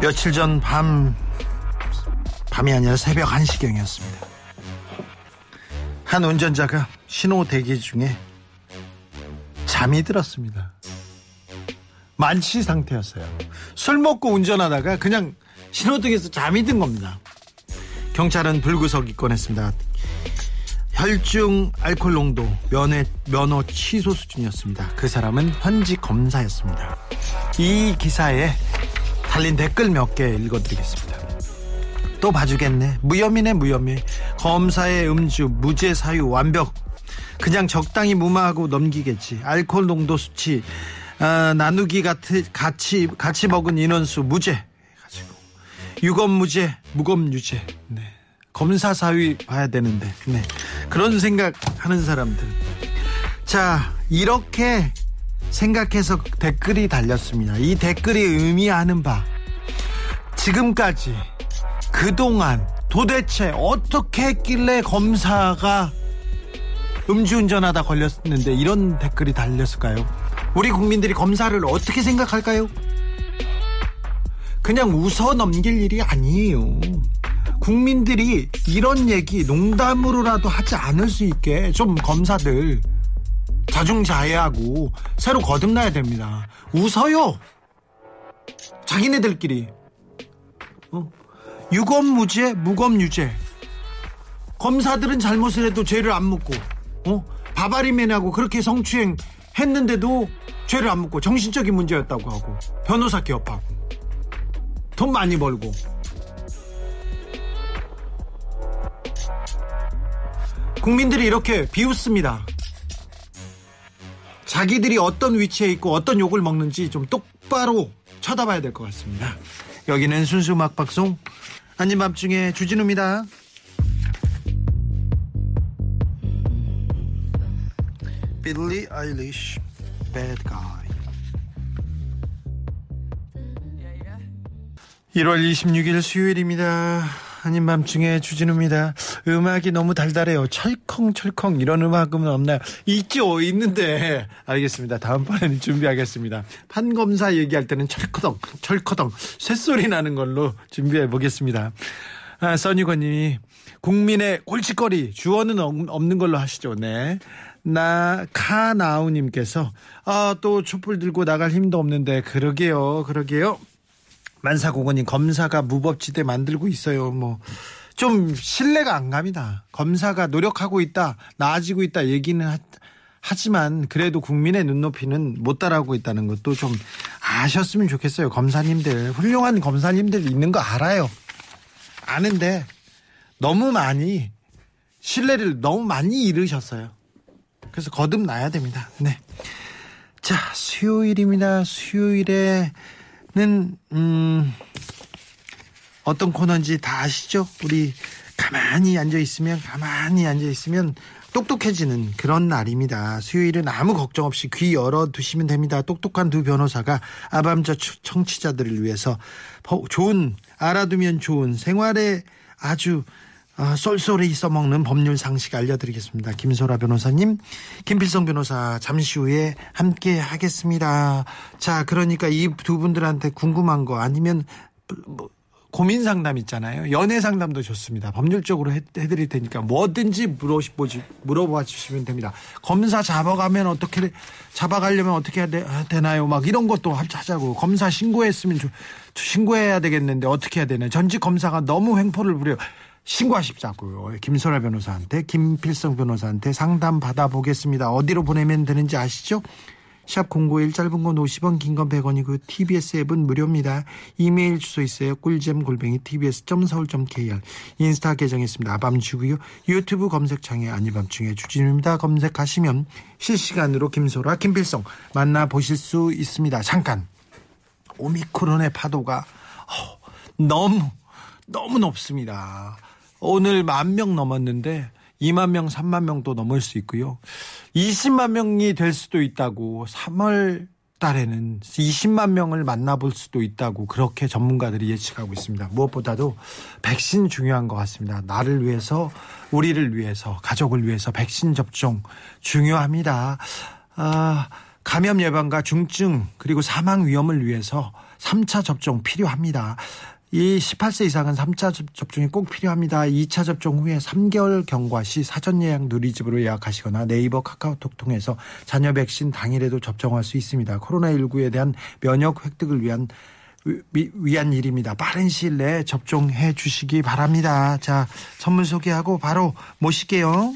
며칠 전 밤, 밤이 아니라 새벽 1시경이었습니다. 한 운전자가 신호 대기 중에 잠이 들었습니다. 만취 상태였어요. 술 먹고 운전하다가 그냥 신호등에서 잠이 든 겁니다. 경찰은 불구속 입건했습니다. 혈중 알코올 농도 면회, 면허 취소 수준이었습니다. 그 사람은 현지 검사였습니다. 이 기사에 달린 댓글 몇 개 읽어드리겠습니다. 또 봐주겠네. 무혐의네 무혐의. 검사의 음주 무죄 사유 완벽. 그냥 적당히 무마하고 넘기겠지. 알코올 농도 수치 아, 나누기 같이 같이 같이 먹은 인원수 무죄. 가지고 유검 무죄, 무검 유죄. 네. 검사 사위 봐야 되는데. 네. 그런 생각 하는 사람들. 자, 이렇게 생각해서 댓글이 달렸습니다. 이 댓글이 의미하는 바 지금까지 그동안 도대체 어떻게 했길래 검사가 음주운전하다 걸렸는데 이런 댓글이 달렸을까요? 우리 국민들이 검사를 어떻게 생각할까요? 그냥 웃어 넘길 일이 아니에요. 국민들이 이런 얘기 농담으로라도 하지 않을 수 있게 좀 검사들 자중자애하고 새로 거듭나야 됩니다. 웃어요. 자기네들끼리. 어? 유검무죄, 무검유죄. 검사들은 잘못을 해도 죄를 안 묻고, 어? 바바리맨하고 그렇게 성추행 했는데도 죄를 안 묻고 정신적인 문제였다고 하고 변호사 개업하고 돈 많이 벌고 국민들이 이렇게 비웃습니다. 자기들이 어떤 위치에 있고 어떤 욕을 먹는지 좀 똑바로 쳐다봐야 될 것 같습니다. 여기는 순수 음악 방송 아닌 밤중에 주진우입니다. 빌리 아일리시 Bad Guy 1월 26일 수요일입니다. 아닌 밤중에 주진우입니다. 음악이 너무 달달해요. 철컹철컹 이런 음악은 없나요? 있죠, 있는데. 알겠습니다. 다음번에는 준비하겠습니다. 판검사 얘기할 때는 철커덩, 철커덩, 쇳소리 나는 걸로 준비해 보겠습니다. 아, 써니건님이 국민의 골칫거리 주어는 없는 걸로 하시죠. 네. 나 카나우님께서 아 또 촛불 들고 나갈 힘도 없는데 그러게요, 그러게요. 만사고건님 검사가 무법지대 만들고 있어요. 뭐 좀 신뢰가 안 갑니다. 검사가 노력하고 있다, 나아지고 있다 얘기는 하, 하지만 그래도 국민의 눈높이는 못 따라오고 있다는 것도 좀 아셨으면 좋겠어요. 검사님들 훌륭한 검사님들 있는 거 알아요. 아는데 너무 많이 신뢰를 너무 많이 잃으셨어요. 그래서 거듭나야 됩니다. 네. 자, 수요일입니다. 수요일에 는, 음, 어떤 코너인지 다 아시죠? 우리 가만히 앉아 있으면, 가만히 앉아 있으면 똑똑해지는 그런 날입니다. 수요일은 아무 걱정 없이 귀 열어 두시면 됩니다. 똑똑한 두 변호사가 아밤저 청취자들을 위해서 좋은, 알아두면 좋은 생활에 아주 아, 쏠쏠히 써먹는 법률 상식 알려드리겠습니다. 김소라 변호사님, 김필성 변호사 잠시 후에 함께 하겠습니다. 자, 그러니까 이 두 분들한테 궁금한 거 아니면 뭐 고민 상담 있잖아요. 연애 상담도 좋습니다. 법률적으로 해, 드릴 테니까 뭐든지 물어보시, 물어봐 주시면 됩니다. 검사 잡아가면 어떻게, 잡아가려면 어떻게 해야 되, 되나요? 막 이런 것도 하자고. 검사 신고했으면, 신고해야 되겠는데 어떻게 해야 되나요? 전직 검사가 너무 횡포를 부려요. 신고하십자고요. 김소라 변호사한테 김필성 변호사한테 상담 받아보겠습니다. 어디로 보내면 되는지 아시죠? 샵091 짧은 건 50원 긴 건 100원이고 TBS 앱은 무료입니다. 이메일 주소 있어요. 꿀잼 골뱅이 tbs.서울.kr 인스타 계정 있습니다. 아밤주고요. 유튜브 검색창에 아니밤중에 주진우입니다. 검색하시면 실시간으로 김소라 김필성 만나보실 수 있습니다. 잠깐 오미크론의 파도가 어, 너무 너무 높습니다. 오늘 만 명 넘었는데 2만 명, 3만 명도 넘을 수 있고요. 20만 명이 될 수도 있다고 3월 달에는 20만 명을 만나볼 수도 있다고 그렇게 전문가들이 예측하고 있습니다. 무엇보다도 백신 중요한 것 같습니다. 나를 위해서, 우리를 위해서, 가족을 위해서 백신 접종 중요합니다. 아, 감염 예방과 중증 그리고 사망 위험을 위해서 3차 접종 필요합니다. 이 18세 이상은 3차 접종이 꼭 필요합니다. 2차 접종 후에 3개월 경과 시 사전 예약 누리집으로 예약하시거나 네이버 카카오톡 통해서 자녀 백신 당일에도 접종할 수 있습니다. 코로나19에 대한 면역 획득을 위한 위, 위한 일입니다. 빠른 시일 내에 접종해 주시기 바랍니다. 자, 선물 소개하고 바로 모실게요.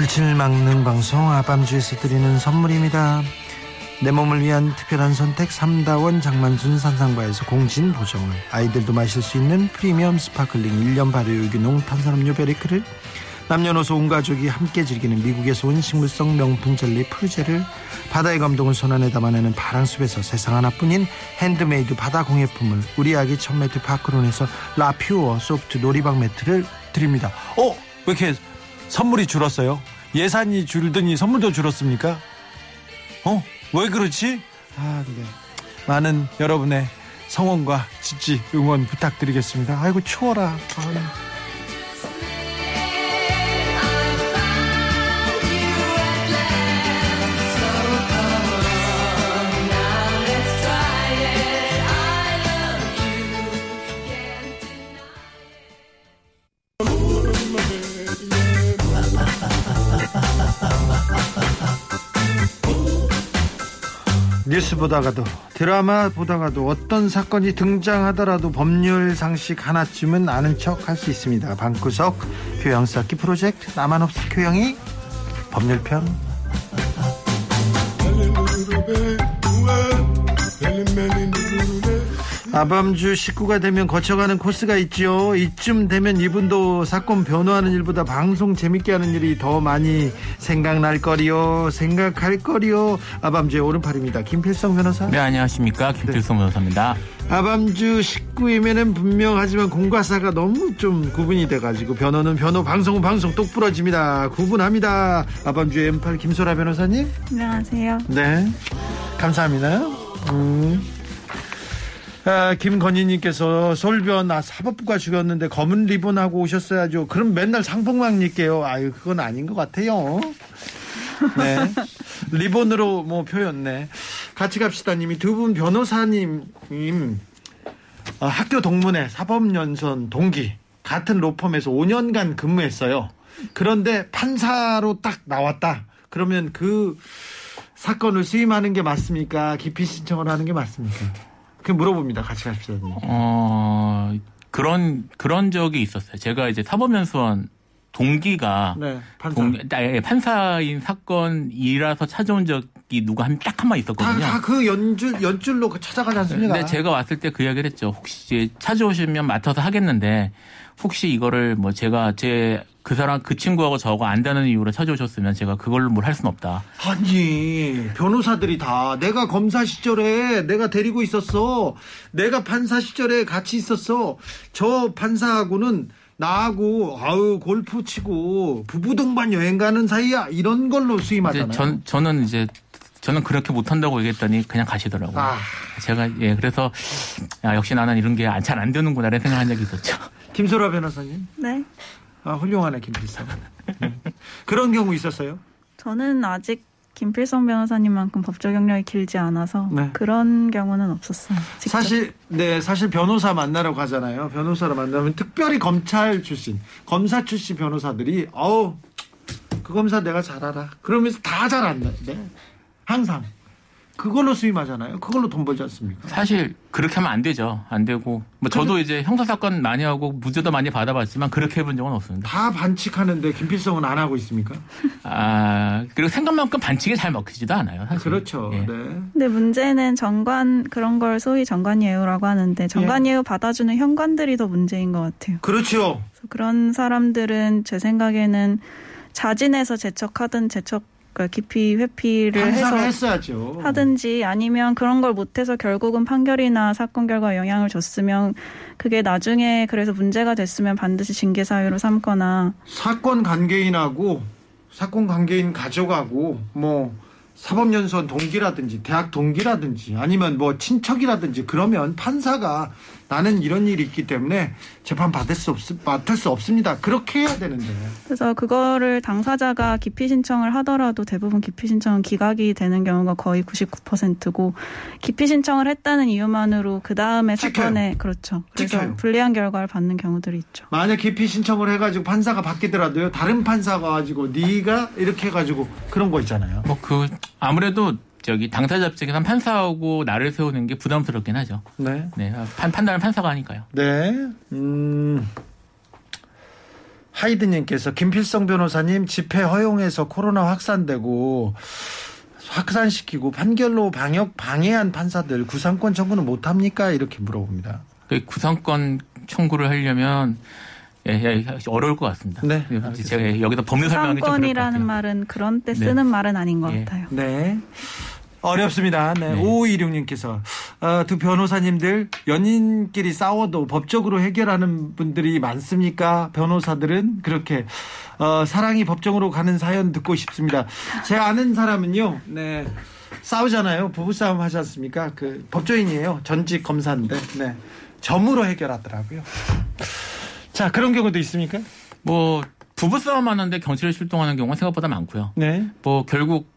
물질 막는 방송 아밤주에서 드리는 선물입니다. 내 몸을 위한 특별한 선택 삼다원 장만순 산삼바에서 공진 보정을 아이들도 마실 수 있는 프리미엄 sparkling 1년 발효 유기농 탄산음료 베리크를 남녀노소 온 가족이 함께 즐기는 미국에서 온 식물성 명품 젤리 푸르제를 바다의 감동을 손안에 담아내는 바랑숲에서 세상 하나뿐인 핸드메이드 바다 공예품을 우리 아기 첫 매트 파크론에서 라퓨어 소프트 놀이방 매트를 드립니다. 어? 왜 이렇게 선물이 줄었어요? 예산이 줄더니 선물도 줄었습니까? 어? 왜 그렇지? 아, 네. 많은 여러분의 성원과 지지 응원 부탁드리겠습니다. 아이고 추워라. 아, 뉴스 보다가도 드라마 보다가도 어떤 사건이 등장하더라도 법률 상식 하나쯤은 아는 척 할 수 있습니다. 방구석 교양 쌓기 프로젝트 나만 없어 교양이 법률편 아밤주 식구가 되면 거쳐가는 코스가 있죠. 이쯤 되면 이분도 사건 변호하는 일보다 방송 재밌게 하는 일이 더 많이 생각날 거리요. 생각할 거리요. 아밤주의 오른팔입니다. 김필성 변호사. 네, 안녕하십니까. 김필성 네. 변호사입니다. 아밤주 식구이면은 분명하지만 공과사가 너무 좀 구분이 돼가지고 변호는 변호, 방송은 방송 똑 부러집니다. 구분합니다. 아밤주의 M8 김소라 변호사님. 안녕하세요. 네. 감사합니다. 음. 아, 김건희님께서 솔변 아, 사법부가 죽였는데 검은 리본 하고 오셨어야죠. 그럼 맨날 상봉만 입게요. 아유 그건 아닌 것 같아요. 네. 리본으로 뭐 표현, 네. 같이 갑시다님이 두 분 변호사님, 어, 학교 동문회 사법연수원 동기, 같은 로펌에서 5년간 근무했어요. 그런데 판사로 딱 나왔다. 그러면 그 사건을 수임하는 게 맞습니까? 기피 신청을 하는 게 맞습니까? 그 물어봅니다. 같이 가십시오. 어, 그런, 그런 적이 있었어요. 제가 이제 사법연수원 동기가 네, 판사. 동, 예, 판사인 사건이라서 찾아온 적이 누가 한 딱 한번 있었거든요. 다 그 연줄 연줄로 찾아가지 않습니까? 근데 제가 왔을 때 그 이야기를 했죠. 혹시 찾아오시면 맡아서 하겠는데 혹시 이거를 뭐 제가 제 그 사람 그 친구하고 저거 안다는 이유로 찾아오셨으면 제가 그걸로 뭘 할 수는 없다. 아니 변호사들이 다 내가 검사 시절에 내가 데리고 있었어. 내가 판사 시절에 같이 있었어. 저 판사하고는 나하고 아우 골프 치고 부부 동반 여행 가는 사이야 이런 걸로 수임하잖아요. 전 저는 이제 저는 그렇게 못한다고 얘기했더니 그냥 가시더라고요. 아. 제가 예 그래서 야, 역시 나는 이런 게 잘안 되는구나 이런 생각한 적이 있었죠. 김소라 변호사님. 네. 아 훌륭하네 김필성. 음. 그런 경우 있었어요? 저는 아직 김필성 변호사님만큼 법적 경력이 길지 않아서 네. 그런 경우는 없었어요. 직접. 사실 네 사실 변호사 만나러 가잖아요. 변호사를 만나면 특별히 검찰 출신, 검사 출신 변호사들이 어우 그 검사 내가 잘 알아. 그러면서 다 잘 안다. 네. 항상 그걸로 수임하잖아요. 그걸로 돈 벌지 않습니까? 사실 그렇게 하면 안 되죠. 안 되고 뭐 저도 이제 형사 사건 많이 하고 무죄도 많이 받아봤지만 그렇게 해본 적은 없습니다. 다 반칙하는데 김필성은 안 하고 있습니까? 아 그리고 생각만큼 반칙이 잘 먹히지도 않아요. 사실. 그렇죠. 예. 네. 근데 문제는 정관 그런 걸 소위 정관예우라고 하는데 정관예우 받아주는 현관들이 더 문제인 것 같아요. 그렇죠. 그런 사람들은 제 생각에는 자진해서 제척하든 제척 그러니까 깊이 회피를 해서 했어야죠. 하든지 아니면 그런 걸 못해서 결국은 판결이나 사건 결과에 영향을 줬으면 그게 나중에 그래서 문제가 됐으면 반드시 징계 사유로 삼거나 사건 관계인하고 사건 관계인 가족하고 뭐 사법연수원 동기라든지 대학 동기라든지 아니면 뭐 친척이라든지 그러면 판사가 나는 이런 일이 있기 때문에 재판 받을 수 없, 맡을 수 없습니다. 그렇게 해야 되는데. 그래서 그거를 당사자가 기피 신청을 하더라도 대부분 기피 신청은 기각이 되는 경우가 거의 99%고 기피 신청을 했다는 이유만으로 그 다음에. 사건에 그렇죠. 그래서 찍혀요. 불리한 결과를 받는 경우들이 있죠. 만약 기피 신청을 해가지고 판사가 바뀌더라도요. 다른 판사가 가지고 네가 이렇게 해가지고 그런 거 있잖아요. 뭐 그 아무래도 저기 당사자 입장에서 판사하고 나를 세우는 게 부담스럽긴 하죠. 네. 네, 판, 판단은 판사가 하니까요. 네. 음. 하이드님께서 김필성 변호사님 집회 허용해서 코로나 확산되고 확산시키고 판결로 방역 방해한 판사들 구상권 청구는 못 합니까? 이렇게 물어봅니다. 그 구상권 청구를 하려면 예, 예, 어려울 것 같습니다. 네, 제가 여기서 법률 설명이 상권이라는. 말은 그런 때 네. 쓰는 말은 아닌 것 예. 같아요. 네. 어렵습니다. 네. 네. 5526님께서 어, 두 변호사님들 연인끼리 싸워도 법적으로 해결하는 분들이 많습니까? 변호사들은 그렇게 어, 사랑이 법정으로 가는 사연 듣고 싶습니다. 제 아는 사람은요. 네. 싸우잖아요. 부부싸움 하지 않습니까? 그 법조인이에요. 전직 검사인데. 네. 점으로 해결하더라고요. 자, 그런 경우도 있습니까? 뭐 부부싸움 하는데 경찰에 출동하는 경우가 생각보다 많고요. 네. 뭐 결국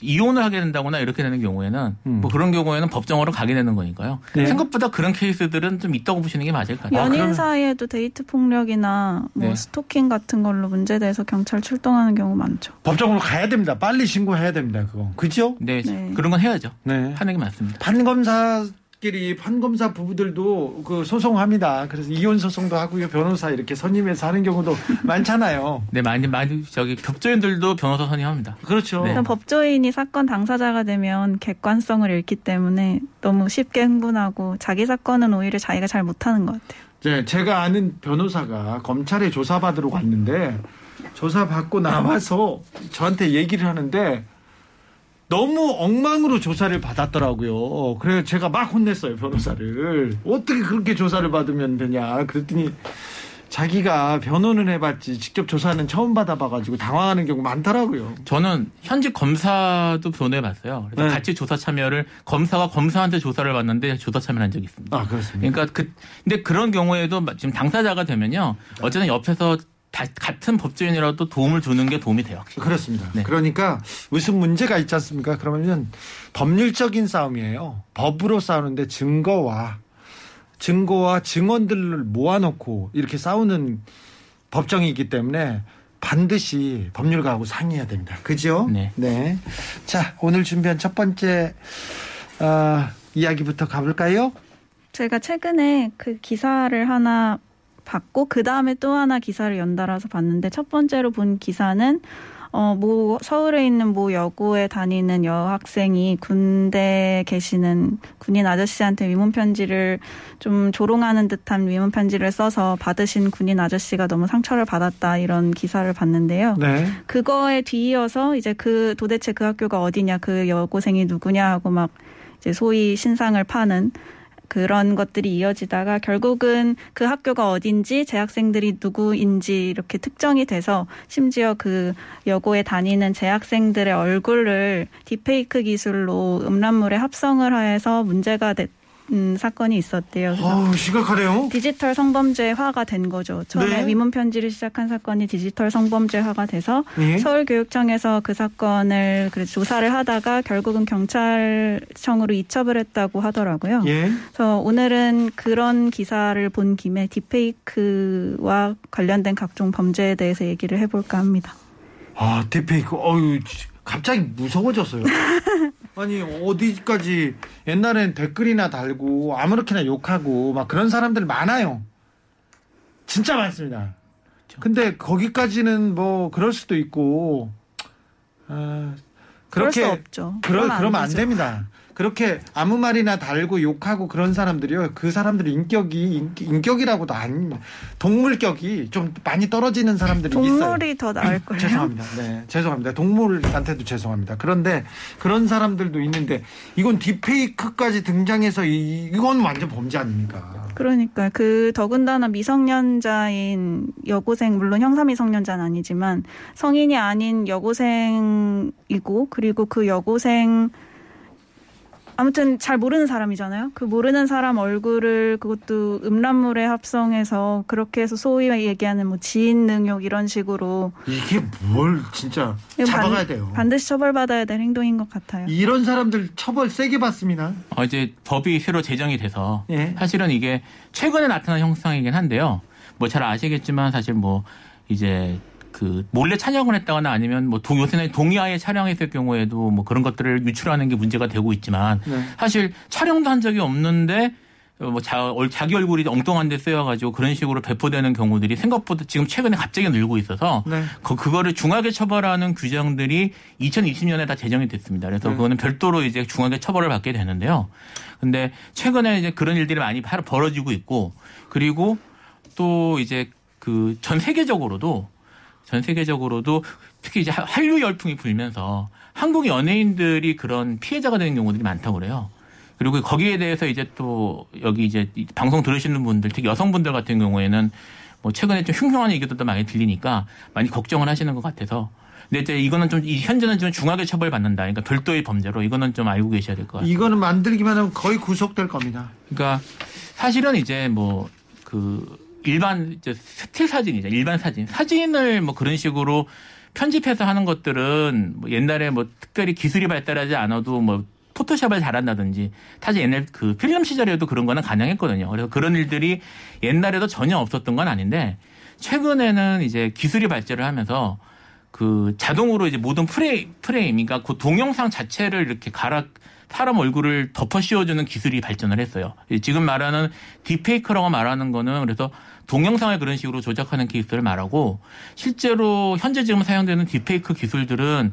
이혼을 하게 된다거나 이렇게 되는 경우에는 음. 뭐 그런 경우에는 법정으로 가게 되는 거니까요. 네. 생각보다 그런 케이스들은 좀 있다고 보시는 게 맞을 것 같아요. 연인 사이에도 데이트 폭력이나 뭐 네. 스토킹 같은 걸로 문제돼서 경찰 출동하는 경우 많죠. 법정으로 가야 됩니다. 빨리 신고해야 됩니다. 그거. 그죠? 네, 네. 그런 건 해야죠. 네. 하는 게 맞습니다. 판검사 끼리 판검사 부부들도 그 소송합니다. 그래서 이혼 소송도 하고요. 변호사 이렇게 선임해서 하는 경우도 많잖아요. 네, 많이 많이 저기 법조인들도 변호사 선임합니다. 그렇죠. 네. 일단 법조인이 사건 당사자가 되면 객관성을 잃기 때문에 너무 쉽게 흥분하고 자기 사건은 오히려 자기가 잘 못하는 것 같아요. 네, 제가 아는 변호사가 검찰에 조사받으러 갔는데 조사받고 나와서 저한테 얘기를 하는데 너무 엉망으로 조사를 받았더라고요. 그래서 제가 막 혼냈어요, 변호사를. 어떻게 그렇게 조사를 받으면 되냐. 그랬더니 자기가 변호는 해봤지 직접 조사는 처음 받아봐가지고 당황하는 경우 많더라고요. 저는 현직 검사도 변호해봤어요. 그래서 네. 같이 조사 참여를 검사가 검사한테 조사를 받는데 조사 참여한 적이 있습니다. 아, 그렇습니까? 그러니까 그 근데 그런 경우에도 지금 당사자가 되면요, 어쨌든 옆에서 다- 같은 법조인이라도 도움을 주는 게 도움이 돼요. 확실히. 그렇습니다. 네. 그러니까 무슨 문제가 있지 않습니까? 그러면 법률적인 싸움이에요. 법으로 싸우는데 증거와 증거와 증언들을 모아놓고 이렇게 싸우는 법정이기 때문에 반드시 법률가하고 상의해야 됩니다. 그죠? 네. 자, 오늘 준비한 첫 번째 어, 이야기부터 가볼까요? 제가 최근에 그 기사를 하나 봤고 그 다음에 또 하나 기사를 연달아서 봤는데 첫 번째로 본 기사는 어, 모, 서울에 있는 모 여고에 다니는 여학생이 군대에 계시는 군인 아저씨한테 위문 편지를 좀 조롱하는 듯한 위문 편지를 써서 받으신 군인 아저씨가 너무 상처를 받았다 이런 기사를 봤는데요. 네. 그거에 뒤이어서 이제 그 도대체 그 학교가 어디냐 그 여고생이 누구냐 하고 막 이제 소위 신상을 파는 그런 것들이 이어지다가 결국은 그 학교가 어딘지 재학생들이 누구인지 이렇게 특정이 돼서 심지어 그 여고에 다니는 재학생들의 얼굴을 딥페이크 기술로 음란물에 합성을 해서 문제가 됐 음, 사건이 있었대요. 어우, 심각하네요. 디지털 성범죄화가 된 거죠. 처음에 네. 위문 편지를 시작한 사건이 디지털 성범죄화가 돼서 예. 서울교육청에서 그 사건을 조사를 하다가 결국은 경찰청으로 이첩을 했다고 하더라고요. 예. 그래서 오늘은 그런 기사를 본 김에 딥페이크와 관련된 각종 범죄에 대해서 얘기를 해볼까 합니다. 아, 디페이크. 어유 갑자기 무서워졌어요. 아니 어디까지 옛날엔 댓글이나 달고 아무렇게나 욕하고 막 그런 사람들 많아요. 진짜 많습니다. 근데 거기까지는 뭐 그럴 수도 있고 아, 그럴 그렇게 수 없죠. 그러, 그러면 안 안. 됩니다. 그렇게 아무 말이나 달고 욕하고 그런 사람들이요. 그 사람들의 인격이 인기, 인격이라고도 아니 동물격이 좀 많이 떨어지는 사람들이 있어요. 동물이 더 나을 거예요. 죄송합니다. 네, 죄송합니다. 동물한테도 죄송합니다. 그런데 그런 사람들도 있는데 이건 딥페이크까지 등장해서 이, 이건 완전 범죄 아닙니까? 그러니까 그 더군다나 미성년자인 여고생 물론 형사 미성년자는 아니지만 성인이 아닌 여고생이고 그리고 그 여고생 아무튼 잘 모르는 사람이잖아요. 그 모르는 사람 얼굴을 그것도 음란물에 합성해서 그렇게 해서 소위 얘기하는 뭐 지인 능욕 이런 식으로 이게 뭘 진짜 잡아가야 반- 돼요. 반드시 처벌받아야 될 행동인 것 같아요. 이런 사람들 처벌 세게 받습니다. 어, 이제 법이 새로 제정이 돼서 예. 사실은 이게 최근에 나타난 형상이긴 한데요. 뭐 잘 아시겠지만 사실 뭐 이제 그 몰래 촬영을 했다거나 아니면 뭐 동, 요새는 동의하에 촬영했을 경우에도 뭐 그런 것들을 유출하는 게 문제가 되고 있지만 네. 사실 촬영도 한 적이 없는데 어, 뭐 자, 얼- 자기 얼굴이 엉뚱한 데 쓰여가지고 그런 식으로 배포되는 경우들이 생각보다 지금 최근에 갑자기 늘고 있어서 네. 그, 그거를 중하게 처벌하는 규정들이 2020년에 다 제정이 됐습니다. 그래서 네. 그거는 별도로 이제 중하게 처벌을 받게 되는데요. 근데 최근에 이제 그런 일들이 많이 바- 벌어지고 있고 그리고 또 이제 그 전 세계적으로도 전 세계적으로도 특히 이제 하- 한류 열풍이 불면서 한국 연예인들이 그런 피해자가 되는 경우들이 많다고 그래요. 그리고 거기에 대해서 이제 또 여기 이제 이 방송 들으시는 분들 특히 여성분들 같은 경우에는 뭐 최근에 좀 흉흉한 얘기들도 많이 들리니까 많이 걱정을 하시는 것 같아서 근데 이제 이거는 좀이 현재는 좀 중하게 처벌받는다. 그러니까 별도의 범죄로 이거는 좀 알고 계셔야 될 것 같아요. 이거는 만들기만 하면 거의 구속될 겁니다. 그러니까 사실은 이제 뭐그 일반 스틸 사진이죠. 일반 사진. 사진을 뭐 그런 식으로 편집해서 하는 것들은 뭐 옛날에 뭐 특별히 기술이 발달하지 않아도 뭐 포토샵을 잘한다든지 사실 옛날 그 필름 시절에도 그런 거는 가능했거든요. 그래서 그런 일들이 옛날에도 전혀 없었던 건 아닌데 최근에는 이제 기술이 발전을 하면서 그 자동으로 이제 모든 프레임, 프레임, 그러니까 그 동영상 자체를 이렇게 갈아 사람 얼굴을 덮어 씌워주는 기술이 발전을 했어요. 지금 말하는 딥페이크라고 말하는 거는 그래서 동영상을 그런 식으로 조작하는 기술을 말하고 실제로 현재 지금 사용되는 딥페이크 기술들은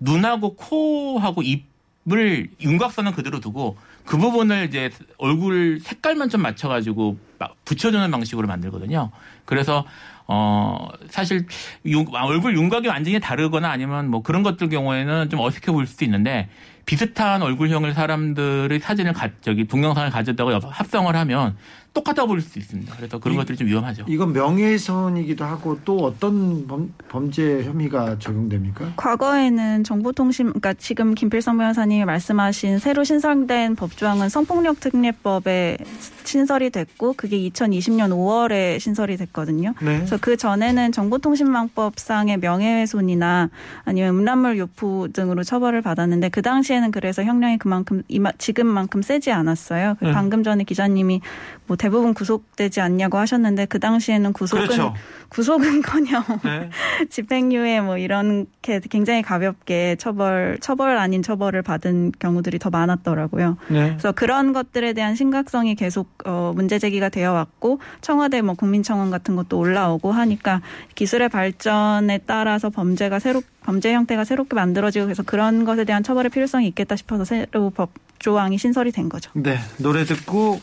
눈하고 코하고 입을 윤곽선은 그대로 두고 그 부분을 이제 얼굴 색깔만 좀 맞춰가지고 막 붙여주는 방식으로 만들거든요. 그래서 어 사실 윤- 얼굴 윤곽이 완전히 다르거나 아니면 뭐 그런 것들 경우에는 좀 어색해 보일 수도 있는데 비슷한 얼굴형을 사람들의 사진을 가, 저기 동영상을 옆- 합성을 하면 똑같아 보일 수 있습니다. 그래서 그런 이- 것들이 좀 위험하죠. 이건 명예훼손이기도 하고 또 어떤 범, 범죄 혐의가 적용됩니까? 과거에는 정보통신, 그러니까 지금 김필성 변호사님이 말씀하신 새로 신설된 법조항은 성폭력 특례법에 신설이 됐고 그게 2020년 5월에 신설이 됐거든요. 네. 그래서 그 전에는 정보통신망법상의 명예훼손이나 아니면 음란물 유포 등으로 처벌을 받았는데 그 당시에는 그래서 형량이 그만큼 이마- 지금만큼 세지 않았어요. 그 네. 방금 전에 기자님이 뭐 대부분 구속되지 않냐고 하셨는데 그 당시에는 구속은 그렇죠. 구속은커녕 네. 집행유예 뭐 이렇게 굉장히 가볍게 처벌 처벌 아닌 처벌을 받은 경우들이 더 많았더라고요. 네. 그래서 그런 것들에 대한 심각성이 계속 어, 문제 제기가 되어 왔고 청와대 뭐 국민청원 같은 것도 올라오고 하니까 기술의 발전에 따라서 범죄가 새로 범죄 형태가 새롭게 만들어지고 그래서 그런 것에 대한 처벌의 필요성이 있겠다 싶어서 새로 법 조항이 신설이 된 거죠. 네. 노래 듣고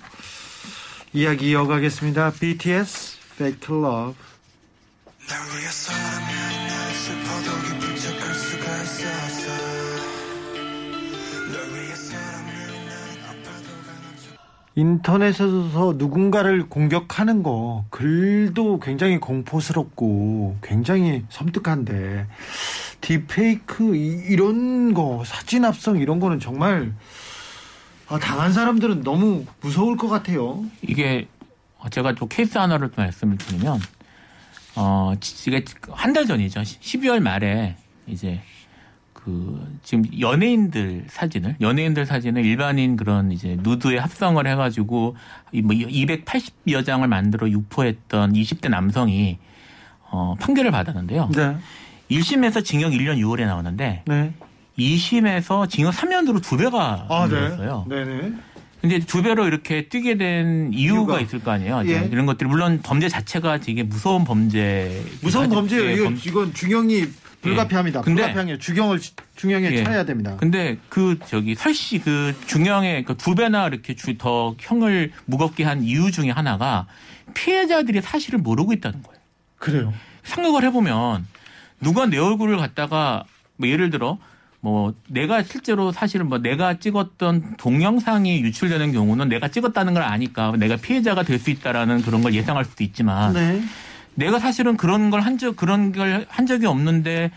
이야기 이어가겠습니다. BTS Fake Love. 인터넷에서 누군가를 공격하는 거 글도 굉장히 공포스럽고 굉장히 섬뜩한데 딥페이크 이- 이런 거 사진 합성 이런 거는 정말 아, 당한 사람들은 너무 무서울 것 같아요. 이게 제가 또 케이스 하나를 또 말씀을 드리면 어 이게 한 달 전이죠. 12월 말에 이제 그 지금 연예인들 사진을 연예인들 사진을 일반인 그런 이제 누드에 합성을 해가지고 이뭐 280여 장을 만들어 유포했던 20대 남성이 어 판결을 받았는데요. 네. 1심에서 징역 1년 6월에 나오는데 네. 2심에서 징역 3년으로 두 배가 아, 네. 늘었어요. 네네. 근데 두 배로 이렇게 뛰게 된 이유가 이유가. 있을 거 아니에요. 예. 이런 것들이 물론 범죄 자체가 되게 무서운 범죄. 무서운 범죄예요. 예, 이거, 범- 이건 중형이 불가피합니다. 근데- 불가피하게 중형을 중형에 예. 처해야 됩니다. 근데 그 저기 설씨 그 중형의 그두 배나 이렇게 주- 더 형을 무겁게 한 이유 중에 하나가 피해자들이 사실을 모르고 있다는 거예요. 그래요. 생각을 해보면 누가 내 얼굴을 갖다가 뭐 예를 들어 뭐 내가 실제로 사실은 뭐 내가 찍었던 동영상이 유출되는 경우는 내가 찍었다는 걸 아니까 내가 피해자가 될 수 있다라는 그런 걸 예상할 수도 있지만 네. 내가 사실은 그런 걸 한 적 그런 걸 한 적이 없는데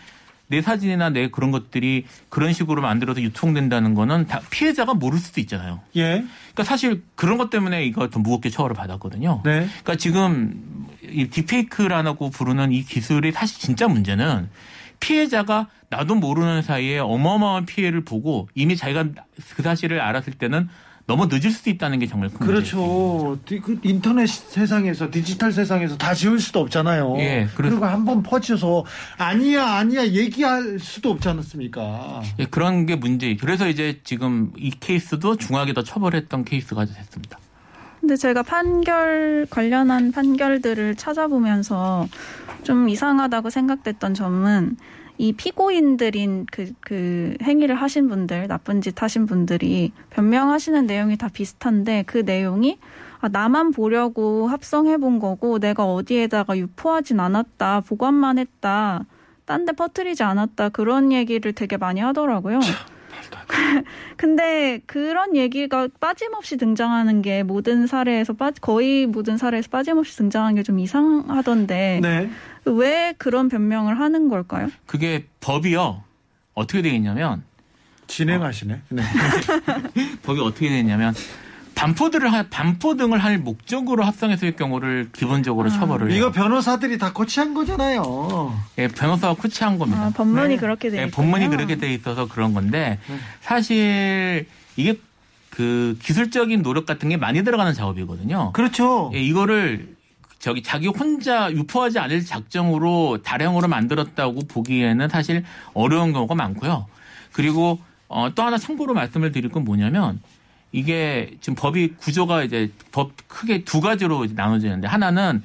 내 사진이나 내 그런 것들이 그런 식으로 만들어서 유통된다는 거는 다 피해자가 모를 수도 있잖아요. 예. 그러니까 사실 그런 것 때문에 이거 더 무겁게 처벌을 받았거든요. 네. 그러니까 지금 이 딥페이크라고 부르는 이 기술이 사실 진짜 문제는 피해자가 나도 모르는 사이에 어마어마한 피해를 보고 이미 자기가 그 사실을 알았을 때는 너무 늦을 수도 있다는 게 정말 큰 문제예요. 그렇죠. 디- 그 인터넷 세상에서 디지털 세상에서 다 지울 수도 없잖아요. 예, 그리고 한번 퍼져서 아니야 아니야 얘기할 수도 없지 않았습니까? 예, 그런 게 문제. 그래서 이제 지금 이 케이스도 중하게 더 처벌했던 케이스가 됐습니다. 근데 제가 판결 관련한 판결들을 찾아보면서 좀 이상하다고 생각됐던 점은 이 피고인들인 그, 그 행위를 하신 분들, 나쁜 짓 하신 분들이 변명하시는 내용이 다 비슷한데 그 내용이 아, 나만 보려고 합성해 본 거고 내가 어디에다가 유포하진 않았다, 보관만 했다, 딴 데 퍼뜨리지 않았다, 그런 얘기를 되게 많이 하더라고요. 근데 그런 얘기가 빠짐없이 등장하는 게 모든 사례에서 빠, 거의 모든 사례에서 빠짐없이 등장하는 게 좀 이상하던데 네. 왜 그런 변명을 하는 걸까요? 그게 법이요. 어떻게 되겠냐면 진행하시네. 네. 법이 어떻게 되냐면 반포들을 할 반포 등을 할 목적으로 합성했을 경우를 기본적으로 처벌을 해요. 이거 변호사들이 다 코치한 거잖아요. 예, 변호사가 코치한 겁니다. 아, 법문이 네. 그렇게 돼 예. 본문이 그렇게 돼 있어서 그런 건데 네. 사실 이게 그 기술적인 노력 같은 게 많이 들어가는 작업이거든요. 그렇죠. 예, 이거를 저기 자기 혼자 유포하지 않을 작정으로 다량으로 만들었다고 보기에는 사실 어려운 경우가 많고요. 그리고 어, 또 하나 참고로 말씀을 드릴 건 뭐냐면 이게 지금 법이 구조가 이제 법 크게 두 가지로 나눠지는데 하나는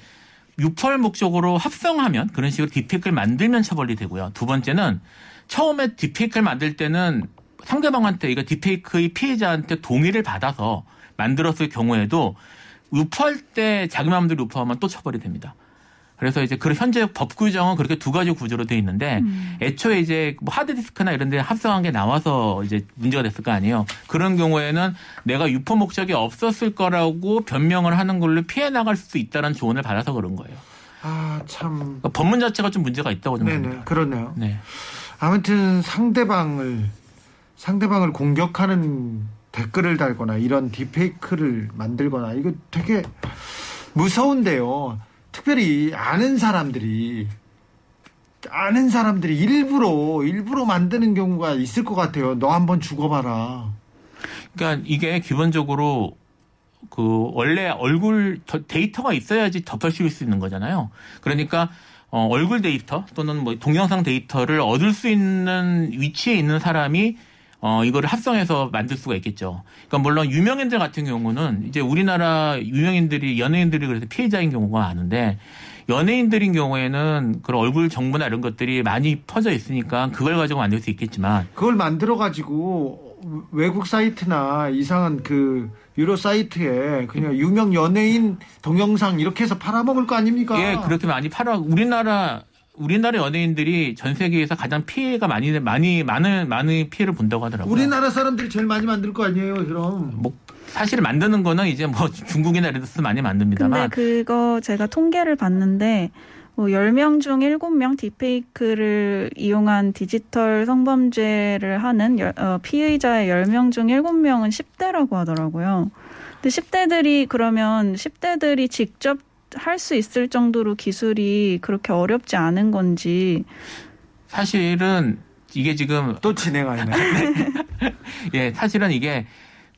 유포할 목적으로 합성하면 그런 식으로 딥페이크를 만들면 처벌이 되고요. 두 번째는 처음에 딥페이크를 만들 때는 상대방한테 이거 딥페이크의 피해자한테 동의를 받아서 만들었을 경우에도 유포할 때 자기 마음대로 유포하면 또 처벌이 됩니다. 그래서 이제 그 현재 법 규정은 그렇게 두 가지 구조로 돼 있는데 애초에 이제 뭐 하드디스크나 이런 데 합성한 게 나와서 이제 문제가 됐을 거 아니에요. 그런 경우에는 내가 유포 목적이 없었을 거라고 변명을 하는 걸로 피해 나갈 수 있다는 조언을 받아서 그런 거예요. 아 참. 그러니까 법문 자체가 좀 문제가 있다고 좀 네네 봅니다. 그렇네요. 네. 아무튼 상대방을 상대방을 공격하는 댓글을 달거나 이런 딥페이크를 만들거나 이거 되게 무서운데요. 특별히 아는 사람들이 아는 사람들이 일부러 일부러 만드는 경우가 있을 것 같아요. 너 한번 죽어봐라. 그러니까 이게 기본적으로 그 원래 얼굴 더- 데이터가 있어야지 덮어 씌울 수 있는 거잖아요. 그러니까 어, 얼굴 데이터 또는 뭐 동영상 데이터를 얻을 수 있는 위치에 있는 사람이 어, 이거를 합성해서 만들 수가 있겠죠. 그러니까 물론 유명인들 같은 경우는 이제 우리나라 유명인들이 연예인들이 그래서 피해자인 경우가 많은데 연예인들인 경우에는 그런 얼굴 정보나 이런 것들이 많이 퍼져 있으니까 그걸 가지고 만들 수 있겠지만 그걸 만들어 가지고 외국 사이트나 이상한 그 유료 사이트에 그냥 유명 연예인 동영상 이렇게 해서 팔아먹을 거 아닙니까? 예, 그렇게 많이 팔아 우리나라 우리나라 연예인들이 전 세계에서 가장 피해가 많이 많이 많은 많은 피해를 본다고 하더라고요. 우리나라 사람들이 제일 많이 만들 거 아니에요, 그럼. 뭐 사실 만드는 거는 이제 뭐 중국이나 이런 데서 많이 근데 만듭니다만 그거 제가 통계를 봤는데 뭐 10명 중 7명 딥페이크를 이용한 디지털 성범죄를 하는 열- 어, 피의자의 10명 중 7명은 10대라고 하더라고요. 근데 10대들이 그러면 10대들이 직접 할 수 있을 정도로 기술이 그렇게 어렵지 않은 건지 사실은 이게 지금 또 진행하네. 예, 사실은 이게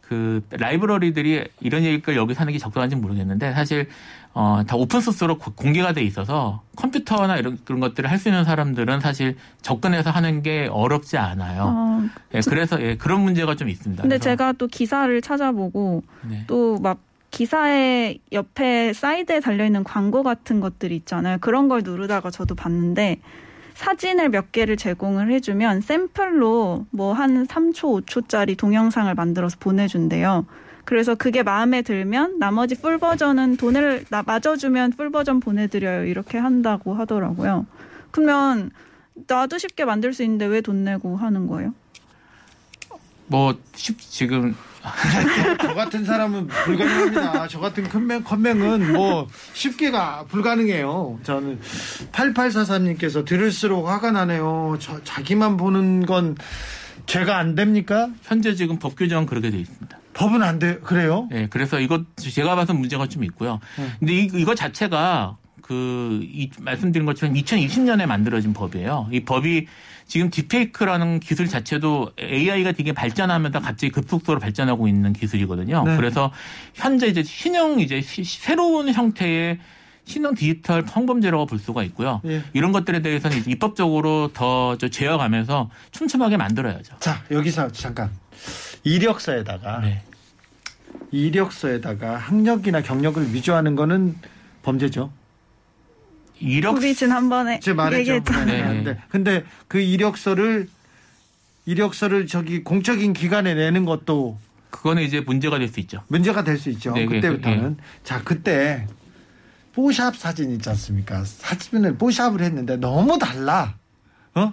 그 라이브러리들이 이런 얘기를 여기서 하는 게 적절한지 모르겠는데 사실 어, 다 오픈 소스로 고- 공개가 돼 있어서 컴퓨터나 이런 그런 것들을 할 수 있는 사람들은 사실 접근해서 하는 게 어렵지 않아요. 어, 예, 그래서 예, 그런 문제가 좀 있습니다. 근데 제가 또 기사를 찾아보고 네. 또막 기사의 옆에 사이드에 달려있는 광고 같은 것들이 있잖아요. 그런 걸 누르다가 저도 봤는데 사진을 몇 개를 제공을 해주면 샘플로 뭐 한 3초, 5초짜리 동영상을 만들어서 보내준대요. 그래서 그게 마음에 들면 나머지 full 버전은 돈을 나 맞아주면 full 버전 보내드려요. 이렇게 한다고 하더라고요. 그러면 나도 쉽게 만들 수 있는데 왜 돈 내고 하는 거예요? 뭐 쉽- 지금 저 같은 사람은 불가능합니다. 저 같은 컴맹, 컴맹은 뭐 쉽게가 불가능해요. 저는 8843님께서 들을수록 화가 나네요. 저, 자기만 보는 건 죄가 안 됩니까? 현재 지금 법 규정은 그렇게 돼 있습니다. 법은 안 돼. 그래요? 예, 그래서 이것 제가 봐서 문제가 좀 있고요. 네. 근데 이, 이거 자체가 그 이, 말씀드린 것처럼 2020년에 만들어진 법이에요. 이 법이 지금 딥페이크라는 기술 자체도 AI가 되게 발전하면서 갑자기 급속도로 발전하고 있는 기술이거든요. 네. 그래서 현재 이제 신형 이제 새로운 형태의 신형 디지털 성범죄라고 볼 수가 있고요. 예. 이런 것들에 대해서는 입법적으로 더저 제어가면서 촘촘하게 만들어야죠. 자, 여기서 잠깐. 이력서에다가 네. 이력서에다가 학력이나 경력을 위조하는 거는 범죄죠. 이력 우리 지난번에 제가 말했죠. 얘기했잖아요. 네. 네. 근데 그 이력서를 이력서를 저기 공적인 기관에 내는 것도 그거는 이제 문제가 될 수 있죠. 문제가 될 수 있죠. 네, 그때부터는. 자, 그때 뽀샵 사진 있지 않습니까? 사진을 뽀샵을 했는데 너무 달라. 어?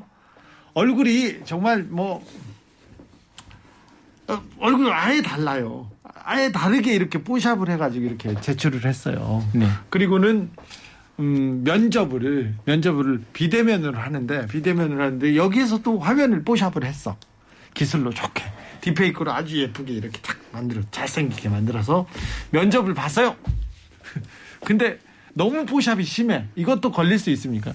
얼굴이 정말 뭐 어, 얼굴이 아예 달라요. 아예 다르게 이렇게 뽀샵을 해가지고 이렇게 제출을 했어요. 네. 그리고는 음, 면접을 면접을 비대면으로 하는데 비대면으로 하는데 여기에서 또 화면을 뽀샵을 했어. 기술로 좋게 딥페이크로 아주 예쁘게 이렇게 탁 만들어 잘생기게 만들어서 면접을 봤어요. 근데 너무 뽀샵이 심해. 이것도 걸릴 수 있습니까?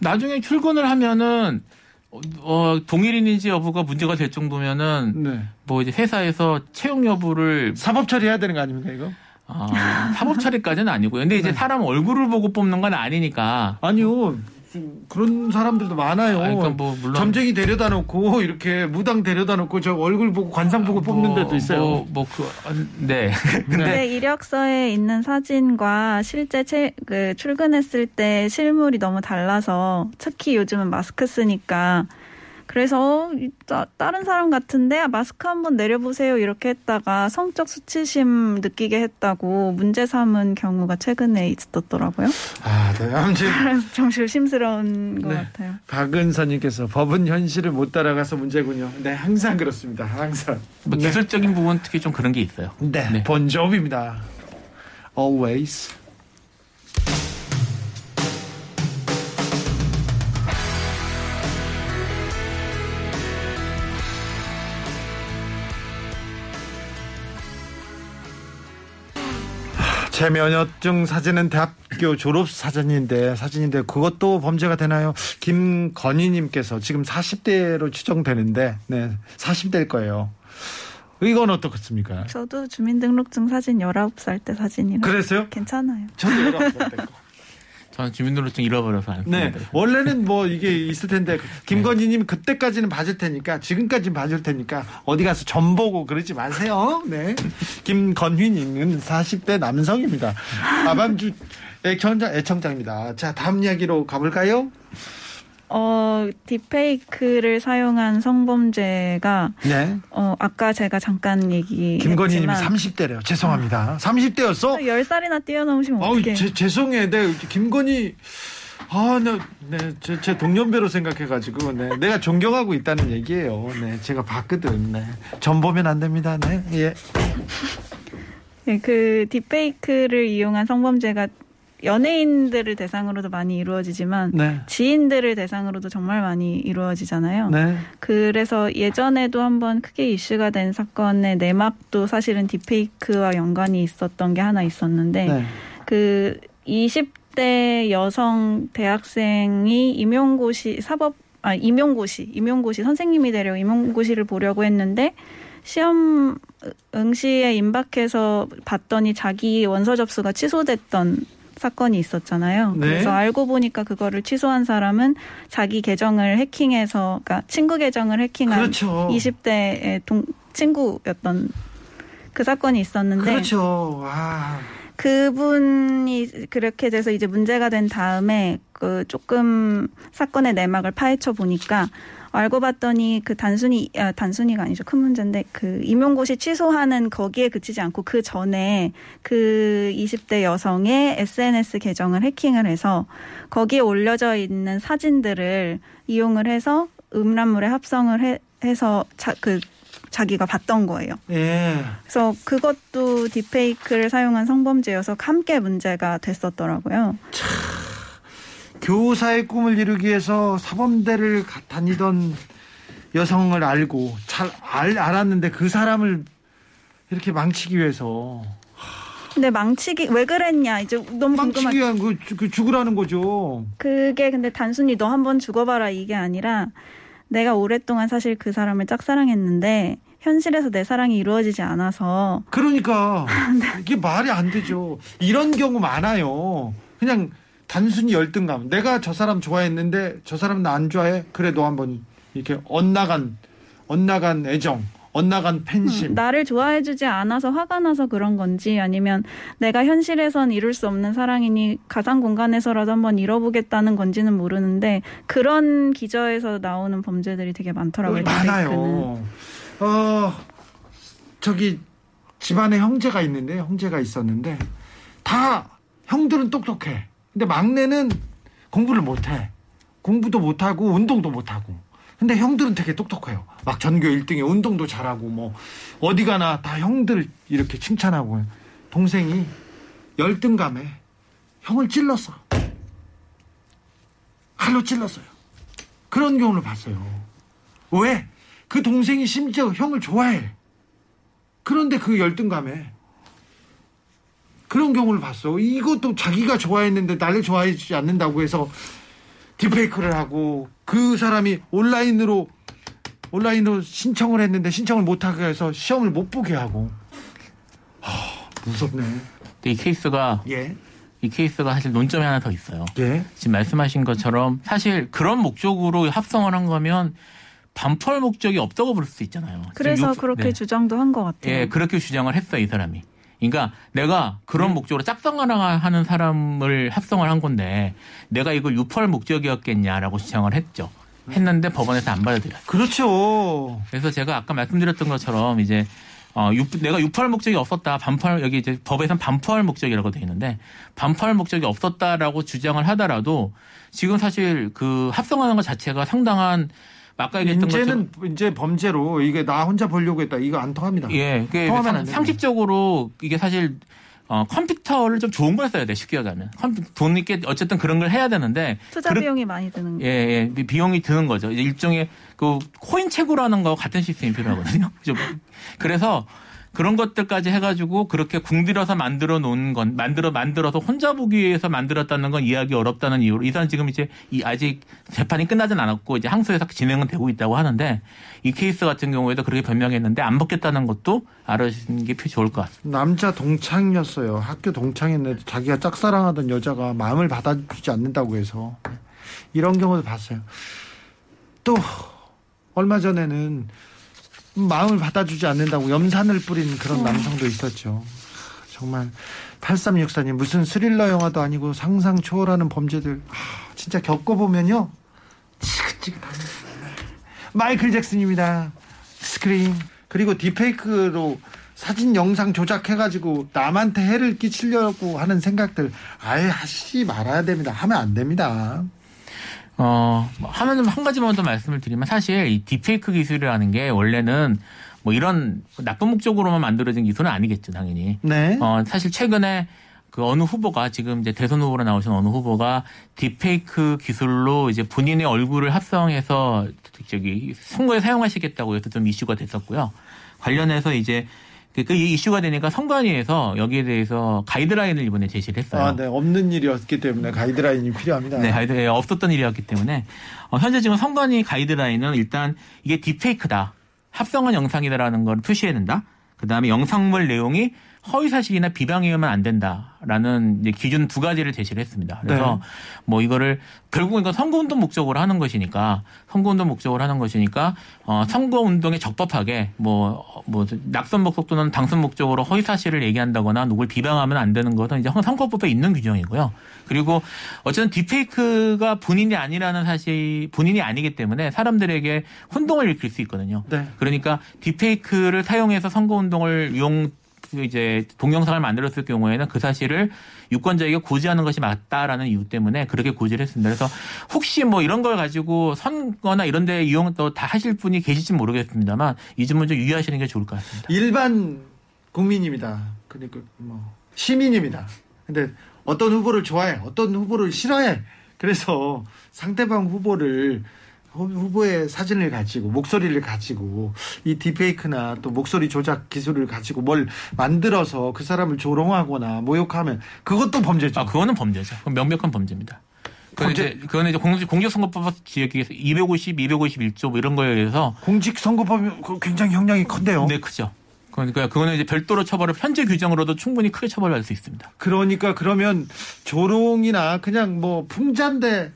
나중에 출근을 하면은 어, 어, 동일인인지 여부가 문제가 될 정도면은 네. 뭐 이제 회사에서 채용 여부를 사법 처리해야 되는 거 아닙니까 이거? 아, 사법 처리까지는 아니고요. 근데 네. 이제 사람 얼굴을 보고 뽑는 건 아니니까. 아니요. 좀 그런 사람들도 많아요. 아, 그러니까 뭐 물론- 점쟁이 데려다 놓고 이렇게 무당 데려다 놓고 저 얼굴 보고 관상 보고 뽑는 데도 있어요. 뭐, 뭐 그, 어, 네. 근데 네, 이력서에 있는 사진과 실제 채- 그 출근했을 때 실물이 너무 달라서 특히 요즘은 마스크 쓰니까 그래서 따- 다른 사람 같은데 아, 마스크 한번 내려보세요 이렇게 했다가 성적 수치심 느끼게 했다고 문제 삼은 경우가 최근에 있었더라고요. 아, 네. 아무튼 좀 조심스러운 것 네. 같아요. 박은선님께서 법은 현실을 못 따라가서 문제군요. 네, 항상 그렇습니다. 항상. 뭐 네. 기술적인 부분 특히 좀 그런 게 있어요. 네, 네. 본조비입니다. Always. 제 면허증 사진은 대학교 졸업 사진인데 사진인데 그것도 범죄가 되나요? 김건희님께서 지금 40대로 추정되는데 네 40대일 거예요. 이건 어떻습니까? 저도 주민등록증 사진 19살 때 사진이라 그랬어요? 괜찮아요. 저도 여러 번 됐고. 저는 주민등록증 잃어버려서 안 네. 씁니다. 원래는 뭐 이게 있을 텐데 김건희님 그때까지는 봐줄 테니까 지금까지는 봐줄 테니까 어디 가서 점 보고 그러지 마세요. 네. 김건희님은 40대 남성입니다. 아밤주 애청자 애청자입니다. 자 다음 이야기로 가볼까요? 어, 딥페이크를 사용한 성범죄가 네. 어, 아까 제가 잠깐 얘기했지만 김건희 님이 30대래요. 죄송합니다. 30대였어? 10살이나 뛰어넘으시면 어우, 어떡해. 제, 죄송해. 내 김건희 아, 네, 네, 제, 제 동년배로 생각해가지고, 네, 내가 존경하고 있다는 얘기예요. 네, 제가 봤거든. 네, 점 보면 안 됩니다. 네, 예. 네, 그 딥페이크를 이용한 성범죄가 연예인들을 대상으로도 많이 이루어지지만 네, 지인들을 대상으로도 정말 많이 이루어지잖아요. 네, 그래서 예전에도 한번 크게 이슈가 된 사건의 내막도 사실은 딥페이크와 연관이 있었던 게 하나 있었는데 네, 그 20대 여성 대학생이 임용고시 사법 아 임용고시 임용고시 선생님이 되려 임용고시를 보려고 했는데 시험 응시에 임박해서 봤더니 자기 원서 접수가 취소됐던 사건이 있었잖아요. 네. 그래서 알고 보니까 그거를 취소한 사람은 자기 계정을 해킹해서, 그러니까 친구 계정을 해킹한 그렇죠. 20대의 동, 친구였던 그 사건이 있었는데 그렇죠. 아, 그분이 그렇게 돼서 이제 문제가 된 다음에 그 조금 사건의 내막을 파헤쳐 보니까 알고 봤더니 그 단순히 아, 단순히가 아니죠 큰 문제인데 그 임용고시 취소하는 거기에 그치지 않고 그 전에 그 20대 여성의 SNS 계정을 해킹을 해서 거기에 올려져 있는 사진들을 이용을 해서 음란물에 합성을 해, 해서 자, 그 자기가 봤던 거예요. 예. 그래서 그것도 딥페이크를 사용한 성범죄여서 함께 문제가 됐었더라고요. 교사의 꿈을 이루기 위해서 사범대를 가- 다니던 여성을 알고 잘 알, 알았는데 그 사람을 이렇게 망치기 위해서 근데 망치기 왜 그랬냐 이제 너무 망치기 궁금한 위한 그, 죽- 그 죽으라는 거죠. 그게 근데 단순히 너 한번 죽어봐라 이게 아니라 내가 오랫동안 사실 그 사람을 짝사랑했는데 현실에서 내 사랑이 이루어지지 않아서 그러니까 네. 이게 말이 안 되죠. 이런 경우 많아요. 그냥 단순히 열등감. 내가 저 사람 좋아했는데 저 사람 나 안 좋아해. 그래 너 한번 이렇게 엇나간 엇나간 애정, 엇나간 팬심. 음, 나를 좋아해주지 않아서 화가 나서 그런 건지 아니면 내가 현실에선 이룰 수 없는 사랑이니 가상 공간에서라도 한번 이뤄보겠다는 건지는 모르는데 그런 기저에서 나오는 범죄들이 되게 많더라고요. 딥페이크는. 많아요. 어 저기 집안에 형제가 있는데 형제가 있었는데 다 형들은 똑똑해. 근데 막내는 공부를 못해. 공부도 못하고 운동도 못하고. 근데 형들은 되게 똑똑해요. 막 전교 1등에 운동도 잘하고 뭐 어디 가나 다 형들 이렇게 칭찬하고 동생이 열등감에 형을 찔렀어. 칼로 찔렀어요. 그런 경우를 봤어요. 왜? 그 동생이 심지어 형을 좋아해. 그런데 그 열등감에 그런 경우를 봤어. 이것도 자기가 좋아했는데 나를 좋아해주지 않는다고 해서 deepfake를 하고 그 사람이 온라인으로 온라인으로 신청을 했는데 신청을 못하게 해서 시험을 못 보게 하고 하, 무섭네. 근데 이 케이스가 예. 이 케이스가 사실 논점이 하나 더 있어요. 예. 지금 말씀하신 것처럼 사실 그런 목적으로 합성을 한 거면 반펄 목적이 없다고 볼 수 있잖아요. 그래서 지금 그렇게 네. 주장도 한 것 같아요. 예, 그렇게 주장을 했어요, 이 사람이. 그러니까 내가 그런 목적으로 짝성을 하는 사람을 합성을 한 건데 내가 이걸 유펄 목적이었겠냐라고 주장을 했죠. 했는데 법원에서 안 받아들였어요. 그렇죠. 그래서 제가 아까 말씀드렸던 것처럼 이제 어, 유, 내가 유포할 목적이 없었다. 반포할 여기 이제 법에선 반포할 목적이라고 돼 있는데 반포할 목적이 없었다라고 주장을 하더라도 지금 사실 그 합성하는 것 자체가 상당한 아까 얘기했던 것처럼 이제는 이제 범죄로 이게 나 혼자 보려고 했다. 이거 안 통합니다. 예, 통하면 상-. 상식적으로 이게 사실 어, 컴퓨터를 좀 좋은 걸 써야 돼 쉽게 얘기하면 컴퓨- 돈 있게 어쨌든 그런 걸 해야 되는데 투자 그렇- 비용이 많이 드는 거. 예, 예, 비용이 드는 거죠. 이제 일종의 그 코인 채굴하는 거 같은 시스템이 필요하거든요. 좀 그래서 그런 것들까지 해가지고 그렇게 궁들여서 만들어 놓은 건 만들어 만들어서 혼자 보기 위해서 만들었다는 건 이해하기 어렵다는 이유로 이사람 지금 이제 이 아직 재판이 끝나진 않았고 이제 항소에서 진행은 되고 있다고 하는데 이 케이스 같은 경우에도 그렇게 변명했는데 안 받겠다는 것도 알아주시는 게 좋을 것 같습니다. 남자 동창이었어요. 학교 동창이었는데 자기가 짝사랑하던 여자가 마음을 받아주지 않는다고 해서 이런 경우도 봤어요. 또 얼마 전에는 마음을 받아주지 않는다고 염산을 뿌린 그런 남성도 있었죠. 정말 8364님 무슨 스릴러 영화도 아니고 상상 초월하는 범죄들 아, 진짜 겪어보면요 지긋지긋합니다. 마이클 잭슨입니다. 스크린 그리고 딥페이크로 사진 영상 조작해가지고 남한테 해를 끼치려고 하는 생각들 아예 하시 말아야 됩니다. 하면 안 됩니다. 어, 뭐 하면 한 가지만 더 말씀을 드리면 사실 이 딥페이크 기술이라는 게 원래는 뭐 이런 나쁜 목적으로만 만들어진 기술은 아니겠죠, 당연히. 네. 어, 사실 최근에 그 어느 후보가 지금 이제 대선 후보로 나오신 어느 후보가 딥페이크 기술로 이제 본인의 얼굴을 합성해서 저기 선거에 사용하시겠다고 해서 좀 이슈가 됐었고요. 관련해서 이제 그, 그 이슈가 되니까 선관위에서 여기에 대해서 가이드라인을 이번에 제시를 했어요. 아, 네. 없는 일이었기 때문에 가이드라인이 필요합니다. 네, 가이드 예, 없었던 일이었기 때문에 어, 현재 지금 선관위 가이드라인은 일단 이게 딥페이크다, 합성한 영상이다라는 걸 표시해야 된다. 그 다음에 영상물 내용이 허위 사실이나 비방에 의하면 안 된다라는 기준 두 가지를 제시를 했습니다. 그래서 네. 뭐 이거를 결국은 이건 선거운동 목적으로 하는 것이니까 선거운동 목적으로 하는 것이니까 어 선거운동에 적법하게 뭐 뭐 낙선 목적 또는 당선 목적으로 허위 사실을 얘기한다거나 누굴 비방하면 안 되는 것은 이제 선거법에 있는 규정이고요. 그리고 어쨌든 디페이크가 본인이 아니라는 사실 본인이 아니기 때문에 사람들에게 혼동을 일으킬 수 있거든요. 네. 그러니까 디페이크를 사용해서 선거운동을 이용 이제 동영상을 만들었을 경우에는 그 사실을 유권자에게 고지하는 것이 맞다라는 이유 때문에 그렇게 고지를 했습니다. 그래서 혹시 뭐 이런 걸 가지고 선거나 이런 데 이용 또 다 하실 분이 계실지 모르겠습니다만 이 점은 좀 유의하시는 게 좋을 것 같습니다. 일반 국민입니다. 그러니까 뭐 시민입니다. 근데 어떤 후보를 좋아해, 어떤 후보를 싫어해. 그래서 상대방 후보를 후- 후보의 사진을 가지고 목소리를 가지고 이 디페이크나 또 목소리 조작 기술을 가지고 뭘 만들어서 그 사람을 조롱하거나 모욕하면 그것도 범죄죠. 아, 그거는 범죄죠. 그건 명백한 범죄입니다. 그건 이제, 그거는 이제 공- 공직선거법 지역에서 250, 251조 뭐 이런 거에 의해서 공직선거법이 그 굉장히 형량이 큰데요. 네, 크죠. 그러니까 그거는 이제 별도로 처벌을 현재 규정으로도 충분히 크게 처벌할 수 있습니다. 그러니까 그러면 조롱이나 그냥 뭐 풍자인데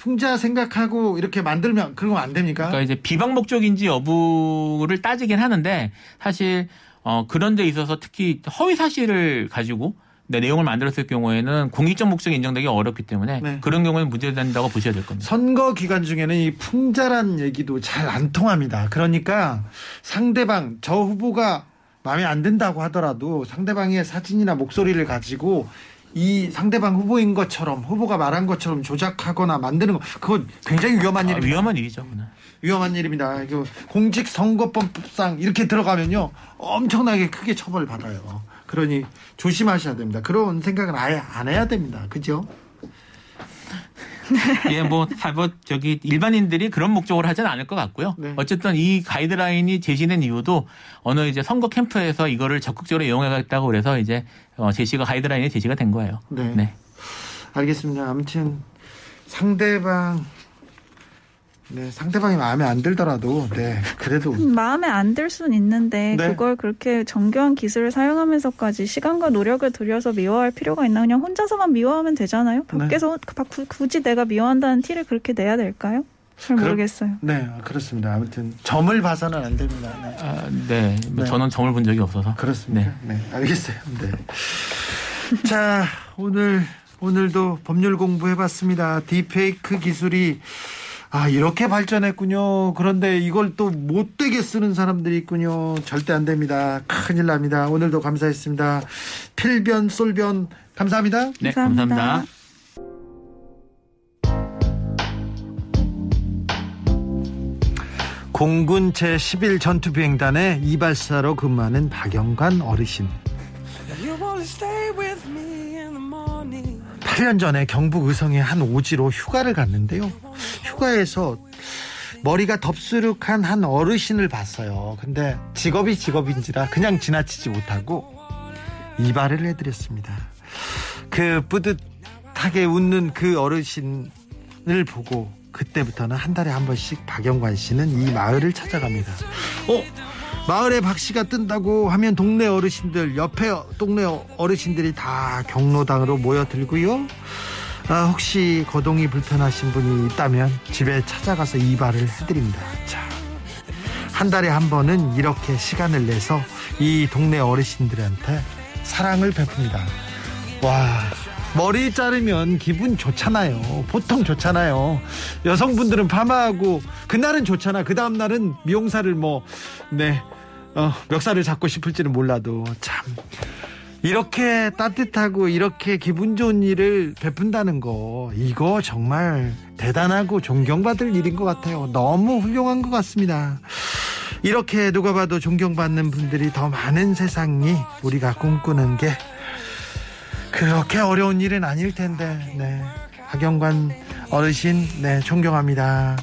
풍자 생각하고 이렇게 만들면 그런 거 안 됩니까? 그러니까 이제 비방 목적인지 여부를 따지긴 하는데 사실 어 그런 데 있어서 특히 허위 사실을 가지고 내 내용을 만들었을 경우에는 공익적 목적이 인정되기 어렵기 때문에 네. 그런 경우에는 문제된다고 보셔야 될 겁니다. 선거 기간 중에는 이 풍자란 얘기도 잘 안 통합니다. 그러니까 상대방 저 후보가 마음에 안 든다고 하더라도 상대방의 사진이나 목소리를 가지고 이 상대방 후보인 것처럼 후보가 말한 것처럼 조작하거나 만드는 거 그거 굉장히 위험한 아, 일입니다. 위험한 일이죠. 그는. 위험한 일입니다. 공직선거법상 이렇게 들어가면요 엄청나게 크게 처벌 받아요. 그러니 조심하셔야 됩니다. 그런 생각은 아예 안 해야 됩니다. 그죠? 예, 뭐, 다 뭐, 저기, 일반인들이 그런 목적으로 하지는 않을 것 같고요. 네. 어쨌든 이 가이드라인이 제시된 이유도 어느 이제 선거 캠프에서 이거를 적극적으로 이용하겠다고 그래서 이제 어, 제시가 가이드라인이 제시가 된 거예요. 네. 네. 알겠습니다. 아무튼 상대방 네 상대방이 마음에 안 들더라도 네 그래도 마음에 안들 수는 있는데 네. 그걸 그렇게 정교한 기술을 사용하면서까지 시간과 노력을 들여서 미워할 필요가 있나 그냥 혼자서만 미워하면 되잖아요. 네. 밖에서 그- 구- 굳이 내가 미워한다는 티를 그렇게 내야 될까요? 잘 모르겠어요. 네 그렇습니다. 아무튼 점을 봐서는 안 됩니다. 네. 아, 네. 뭐 네. 저는 점을 본 적이 없어서. 그렇습니다. 네, 알겠어요. 네. 자, 오늘 오늘도 법률 공부해봤습니다. 딥페이크 기술이 아 이렇게 발전했군요. 그런데 이걸 또 못되게 쓰는 사람들이 있군요. 절대 안 됩니다. 큰일 납니다. 오늘도 감사했습니다. 필변 쏠변 감사합니다. 네, 감사합니다. 감사합니다. 공군 제11 전투비행단의 이발사로 근무하는 박영관 어르신. 8년 전에 경북 의성의 한 오지로 휴가를 갔는데요. 휴가에서 머리가 덥수룩한 한 어르신을 봤어요. 근데 직업이 직업인지라 그냥 지나치지 못하고 이발을 해드렸습니다. 그 뿌듯하게 웃는 그 어르신을 보고 그때부터는 한 달에 한 번씩 박영관 씨는 이 마을을 찾아갑니다. 어? 마을에 박 씨가 뜬다고 하면 동네 어르신들 옆에 동네 어르신들이 다 경로당으로 모여들고요. 아, 혹시 거동이 불편하신 분이 있다면 집에 찾아가서 이발을 해드립니다. 자, 한 달에 한 번은 이렇게 시간을 내서 이 동네 어르신들한테 사랑을 베풉니다. 와, 머리 자르면 기분 좋잖아요. 보통 좋잖아요. 여성분들은 파마하고 그날은 좋잖아. 그 다음 날은 미용사를 뭐, 네, 어, 멱살을 잡고 싶을지는 몰라도 참. 이렇게 따뜻하고 이렇게 기분 좋은 일을 베푼다는 거 이거 정말 대단하고 존경받을 일인 것 같아요. 너무 훌륭한 것 같습니다. 이렇게 누가 봐도 존경받는 분들이 더 많은 세상이 우리가 꿈꾸는 게 그렇게 어려운 일은 아닐 텐데. 네. 박영관 어르신 네 존경합니다.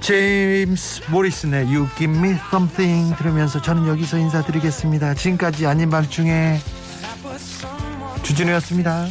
제임스 모리슨의 You Give Me Something 들으면서 저는 여기서 인사드리겠습니다. 지금까지 아닌 밤중에 주진우였습니다.